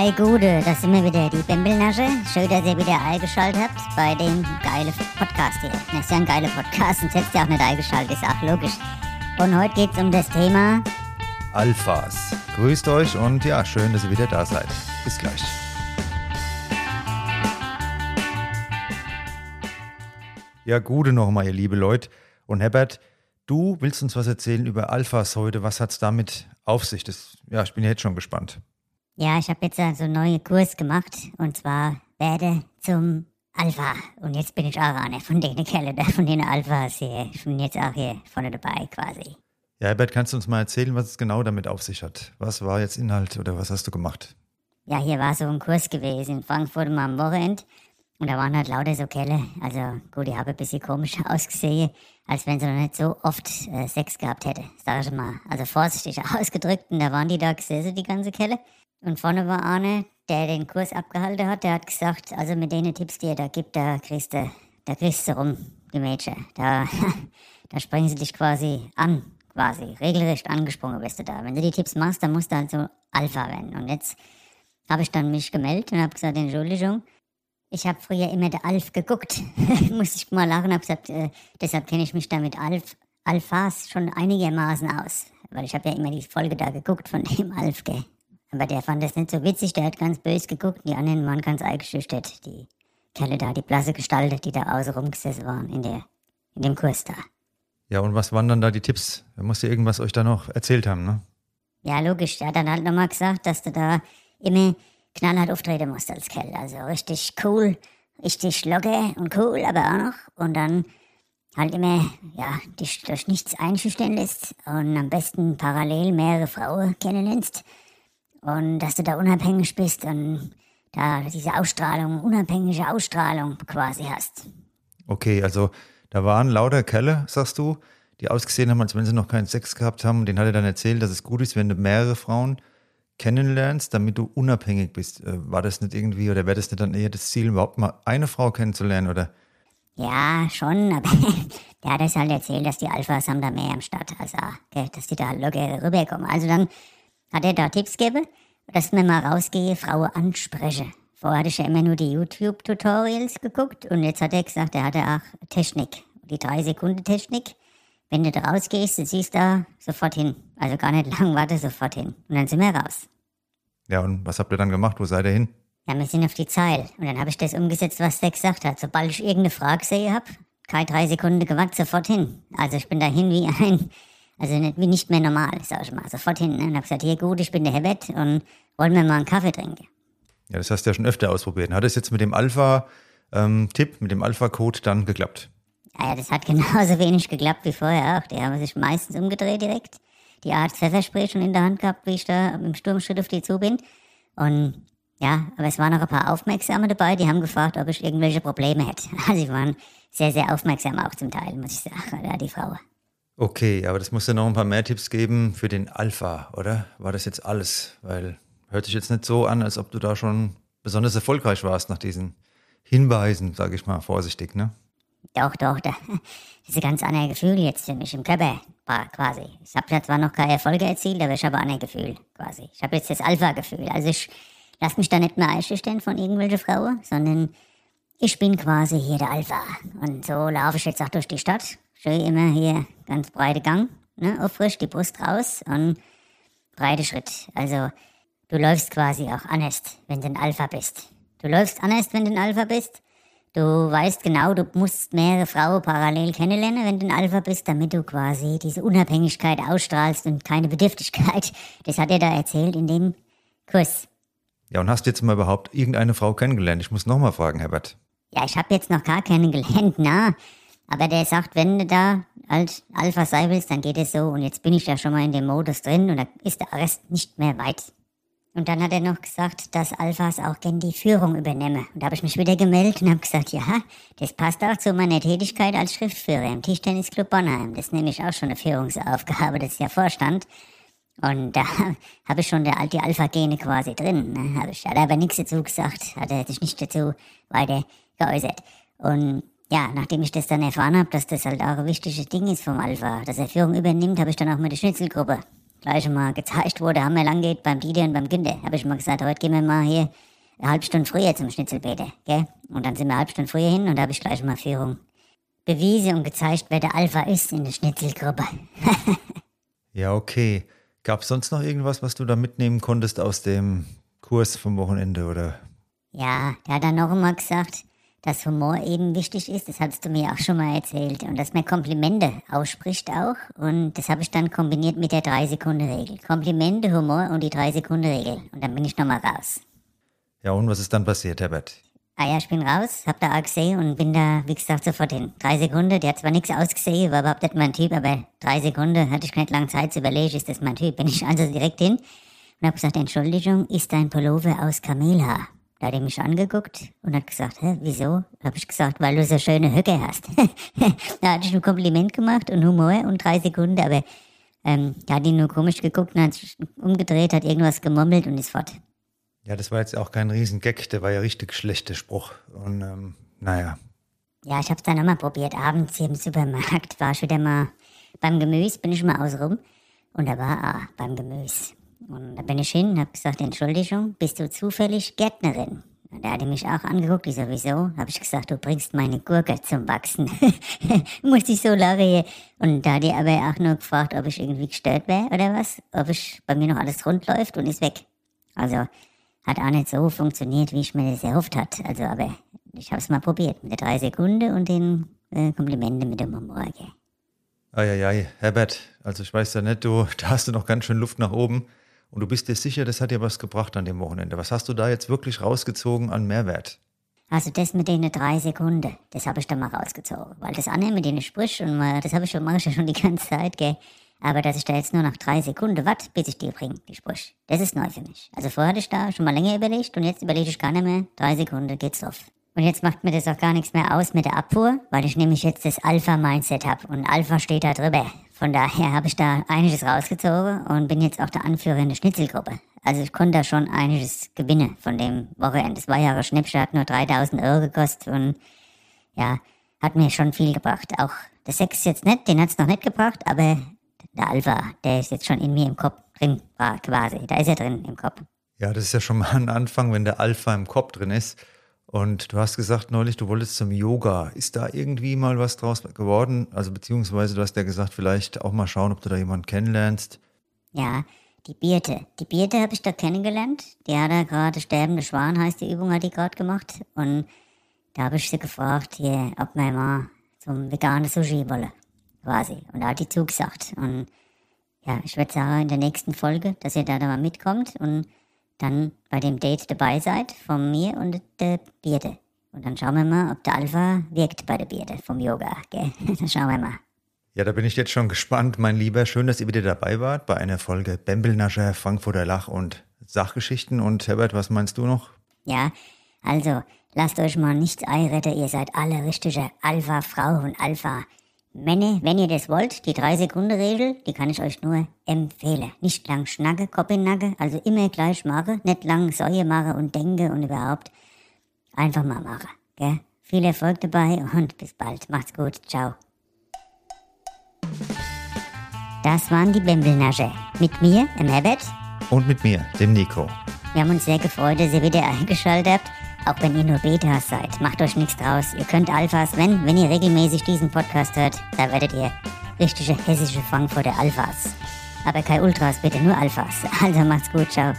Hi Gude, das sind wir wieder, die Bembelnasche. Schön, dass ihr wieder eingeschaltet habt bei dem geile Podcast hier. Das ist ja ein geiler Podcast, sonst hättest ihr auch nicht eingeschaltet, ist auch logisch. Und heute geht's um das Thema Alphas. Grüßt euch und ja, schön, dass ihr wieder da seid. Bis gleich. Ja, Gude nochmal, ihr liebe Leute. Und Herbert, du willst uns was erzählen über Alphas heute. Was hat's damit auf sich? Das, ja, ich bin jetzt schon gespannt. Ja, ich habe jetzt so einen neuen Kurs gemacht und zwar werde zum Alpha. Und jetzt bin ich auch einer von denen Kerle von den Alphas hier. Ich bin jetzt auch hier vorne dabei quasi. Ja, Herbert, kannst du uns mal erzählen, was es genau damit auf sich hat? Was war jetzt Inhalt oder was hast du gemacht? Ja, hier war so ein Kurs gewesen in Frankfurt mal am Wochenende. Und da waren halt lauter so Kelle. Also gut, die haben ein bisschen komisch ausgesehen, als wenn sie noch nicht so oft äh, Sex gehabt hätte. Sag ich mal. Also vorsichtig ausgedrückt. Und da waren die da gesessen, die ganze Kelle. Und vorne war einer, der den Kurs abgehalten hat, der hat gesagt, also mit den Tipps, die er da gibt, da kriegst du, da kriegst du rum, die Mädchen. Da, da springen sie dich quasi an, quasi. Regelrecht angesprungen bist du da. Wenn du die Tipps machst, dann musst du halt so Alpha werden. Und jetzt habe ich dann mich gemeldet und habe gesagt, Entschuldigung, ich habe früher immer der Alf geguckt. Muss ich mal lachen, habe gesagt, äh, deshalb kenne ich mich da mit Alf, Alphas schon einigermaßen aus. Weil ich habe ja immer die Folge da geguckt von dem Alf, gell. Aber der fand das nicht so witzig, der hat ganz böse geguckt. Die anderen waren ganz eingeschüchtert. Die Kerle da, die blasse Gestaltet, die da außen rumgesessen waren in, der, in dem Kurs da. Ja, und was waren dann da die Tipps? Da musst ihr irgendwas euch da noch erzählt haben, ne? Ja, logisch. Der hat dann halt nochmal gesagt, dass du da immer knallhart auftreten musst als Kerl. Also richtig cool, richtig locker und cool, aber auch noch. Und dann halt immer, ja, dich durch nichts einschüchtern lässt und am besten parallel mehrere Frauen kennenlernst und dass du da unabhängig bist und da diese Ausstrahlung, unabhängige Ausstrahlung quasi hast. Okay, also da waren lauter Kerle, sagst du, die ausgesehen haben, als wenn sie noch keinen Sex gehabt haben. Den hat er dann erzählt, dass es gut ist, wenn du mehrere Frauen kennenlernst, damit du unabhängig bist. Äh, war das nicht irgendwie oder wäre das nicht dann eher das Ziel, überhaupt mal eine Frau kennenzulernen, oder? Ja, schon, aber der hat es halt erzählt, dass die Alphas haben da mehr am Start, also dass die da locker rüberkommen. Also dann hat er da Tipps gegeben, dass man mal rausgehe, Frau anspreche. Vorher hatte ich ja immer nur die YouTube-Tutorials geguckt und jetzt hat er gesagt, er hatte auch Technik, die 3-Sekunden-Technik. Wenn du da rausgehst, du siehst da sofort hin. Also gar nicht lang, warte sofort hin. Und dann sind wir raus. Ja, und was habt ihr dann gemacht? Wo seid ihr hin? Ja, wir sind auf die Zeil. Und dann habe ich das umgesetzt, was der gesagt hat. Sobald ich irgendeine Frage sehe hab, keine drei Sekunden gewartet, sofort hin. Also ich bin dahin wie ein also nicht, wie nicht mehr normal, sag ich mal. Sofort hin ne? und hab gesagt, hier gut, ich bin der Herbert und wollen wir mal einen Kaffee trinken. Ja, das hast du ja schon öfter ausprobiert. Hat es jetzt mit dem Alpha-Tipp, ähm, mit dem Alpha-Code dann geklappt? Ja, ja, das hat genauso wenig geklappt wie vorher auch. Die haben sich meistens umgedreht direkt. Die Art Pfefferspray schon in der Hand gehabt, wie ich da im Sturmschritt auf die zu bin. Und ja, aber es waren noch ein paar Aufmerksame dabei, die haben gefragt, ob ich irgendwelche Probleme hätte. Also sie waren sehr, sehr aufmerksam auch zum Teil, muss ich sagen, ja, die Frau. Okay, aber das muss ja noch ein paar mehr Tipps geben für den Alpha, oder? War das jetzt alles? Weil hört sich jetzt nicht so an, als ob du da schon besonders erfolgreich warst nach diesen Hinweisen, sage ich mal vorsichtig, ne? Doch, doch, da, das ist ein ganz anderes Gefühl jetzt für mich im Körper, quasi. Ich habe zwar noch keine Erfolge erzielt, aber ich habe ein anderes Gefühl, quasi. Ich habe jetzt das Alpha-Gefühl. Also ich lasse mich da nicht mehr einschüchtern von irgendwelchen Frauen, sondern ich bin quasi hier der Alpha. Und so laufe ich jetzt auch durch die Stadt schön immer hier ganz breite Gang, ne, aufrisch, die Brust raus und breite Schritt. Also du läufst quasi auch anders, wenn du ein Alpha bist. Du läufst anders, wenn du ein Alpha bist. Du weißt genau, du musst mehrere Frauen parallel kennenlernen, wenn du ein Alpha bist, damit du quasi diese Unabhängigkeit ausstrahlst und keine Bedürftigkeit. Das hat er da erzählt in dem Kurs. Ja, und hast du jetzt mal überhaupt irgendeine Frau kennengelernt? Ich muss nochmal fragen, Herbert. Ja, ich habe jetzt noch gar keine gelernt, na. Aber der sagt, wenn du da als Alpha sein willst, dann geht es so. Und jetzt bin ich ja schon mal in dem Modus drin und da ist der Rest nicht mehr weit. Und dann hat er noch gesagt, dass Alphas auch gern die Führung übernehme. Und da habe ich mich wieder gemeldet und habe gesagt, ja, das passt auch zu meiner Tätigkeit als Schriftführer im Tischtennisclub Bonheim. Das ist nämlich auch schon eine Führungsaufgabe, das ist ja Vorstand. Und da habe ich schon der, die Alpha-Gene quasi drin. Ne? Hab ich, hat aber nichts dazu gesagt, hat er sich nicht dazu weiter geäußert. Und ja, nachdem ich das dann erfahren habe, dass das halt auch ein wichtiges Ding ist vom Alpha, dass er Führung übernimmt, habe ich dann auch mit der Schnitzelgruppe gleich mal gezeigt wurde, haben wir lang geht beim Dieter und beim Günther. Habe ich mal gesagt, heute gehen wir mal hier eine halbe Stunde früher zum Schnitzelbete, gell? Und dann sind wir eine halbe Stunde früher hin und da habe ich gleich mal Führung bewiesen und gezeigt, wer der Alpha ist in der Schnitzelgruppe. ja, okay. Gab es sonst noch irgendwas, was du da mitnehmen konntest aus dem Kurs vom Wochenende, oder? Ja, der hat dann noch einmal gesagt, dass Humor eben wichtig ist. Das hattest du mir auch schon mal erzählt. Und dass man Komplimente ausspricht auch. Und das habe ich dann kombiniert mit der 3-Sekunden-Regel. Komplimente, Humor und die 3-Sekunden-Regel. Und dann bin ich nochmal raus. Ja, und was ist dann passiert, Herbert? Ah ja, ich bin raus, hab da auch gesehen und bin da, wie gesagt, sofort hin. Drei Sekunden, der hat zwar nichts ausgesehen, war überhaupt nicht mein Typ, aber drei Sekunden hatte ich nicht lange Zeit zu überlegen, ist das mein Typ. Bin ich also direkt hin und hab gesagt, Entschuldigung, ist dein Pullover aus Kamelhaar? Da hat er mich angeguckt und hat gesagt, hä, wieso? Hab ich gesagt, weil du so schöne Höcke hast. da hatte ich ein Kompliment gemacht und Humor und drei Sekunden, aber ähm, da hat ihn nur komisch geguckt und hat sich umgedreht, hat irgendwas gemurmelt und ist fort. Ja, das war jetzt auch kein Riesengag, der war ja richtig schlechter Spruch. Und ähm, naja. Ja, ich hab's dann nochmal probiert. Abends hier im Supermarkt war ich wieder mal beim Gemüse, bin ich mal außenrum. Und da war er beim Gemüse. Und da bin ich hin und hab gesagt, Entschuldigung, bist du zufällig Gärtnerin? Und er mich auch angeguckt, ich sowieso. Hab ich gesagt, du bringst meine Gurke zum Wachsen. Muss ich so lachen Und da hat er aber auch nur gefragt, ob ich irgendwie gestört wäre oder was. Ob ich bei mir noch alles rund läuft und ist weg. Also, hat auch nicht so funktioniert, wie ich mir das erhofft hat. Also, aber ich habe es mal probiert mit der drei Sekunden und den äh, Komplimenten mit dem Humor. Eieiei, Herbert, also ich weiß ja nicht, du, da hast du noch ganz schön Luft nach oben und du bist dir sicher, das hat dir was gebracht an dem Wochenende. Was hast du da jetzt wirklich rausgezogen an Mehrwert? Also das mit den drei Sekunden, das habe ich da mal rausgezogen. Weil das andere mit denen Sprüche und mal, das habe ich schon, mache ich ja schon die ganze Zeit, gell. Aber dass ich da jetzt nur nach drei Sekunden warte, bis ich die bringe, die Sprüche, das ist neu für mich. Also vorher hatte ich da schon mal länger überlegt und jetzt überlege ich gar nicht mehr. Drei Sekunden geht's drauf. Und jetzt macht mir das auch gar nichts mehr aus mit der Abfuhr, weil ich nämlich jetzt das Alpha-Mindset habe und Alpha steht da drüber. Von daher habe ich da einiges rausgezogen und bin jetzt auch der Anführer in der Schnitzelgruppe. Also ich konnte da schon einiges gewinnen von dem Wochenende. Das war ja Schnäppchen, hat nur 3000 Euro gekostet und ja, hat mir schon viel gebracht. Auch der Sex jetzt nicht, den hat's noch nicht gebracht, aber der Alpha, der ist jetzt schon in mir im Kopf drin, quasi. Da ist er drin im Kopf. Ja, das ist ja schon mal ein Anfang, wenn der Alpha im Kopf drin ist. Und du hast gesagt neulich, du wolltest zum Yoga. Ist da irgendwie mal was draus geworden? Also beziehungsweise du hast ja gesagt, vielleicht auch mal schauen, ob du da jemanden kennenlernst. Ja, die Birte. Die Birte habe ich da kennengelernt. Die hat da gerade Sterbende Schwan heißt die Übung, hat die gerade gemacht. Und da habe ich sie gefragt, hier, ob wir mal zum veganen Sushi wollen quasi. Und da hat die zugesagt. Und ja, ich würde sagen, in der nächsten Folge, dass ihr da, da mal mitkommt und dann bei dem Date dabei seid von mir und der Birte. Und dann schauen wir mal, ob der Alpha wirkt bei der Birte vom Yoga. Gell? dann schauen wir mal. Ja, da bin ich jetzt schon gespannt, mein Lieber. Schön, dass ihr wieder dabei wart bei einer Folge Bembelnascher, Frankfurter Lach und Sachgeschichten. Und Herbert, was meinst du noch? Ja, also lasst euch mal nichts einretten. Ihr seid alle richtige Alpha-Frau und Alpha Männer, wenn ihr das wollt, die 3-Sekunden-Regel, die kann ich euch nur empfehlen. Nicht lang schnacke, Koppelnacke, also immer gleich mache, nicht lang Säue mache und denke und überhaupt. Einfach mal mache, gell? Viel Erfolg dabei und bis bald. Macht's gut. Ciao. Das waren die Bembelnasche. Mit mir, im Herbert. Und mit mir, dem Nico. Wir haben uns sehr gefreut, dass ihr wieder eingeschaltet habt. Auch wenn ihr nur Betas seid, macht euch nichts draus. Ihr könnt Alphas, wenn, wenn ihr regelmäßig diesen Podcast hört, da werdet ihr richtige hessische Frankfurter Alphas. Aber kein Ultras, bitte nur Alphas. Also macht's gut, ciao.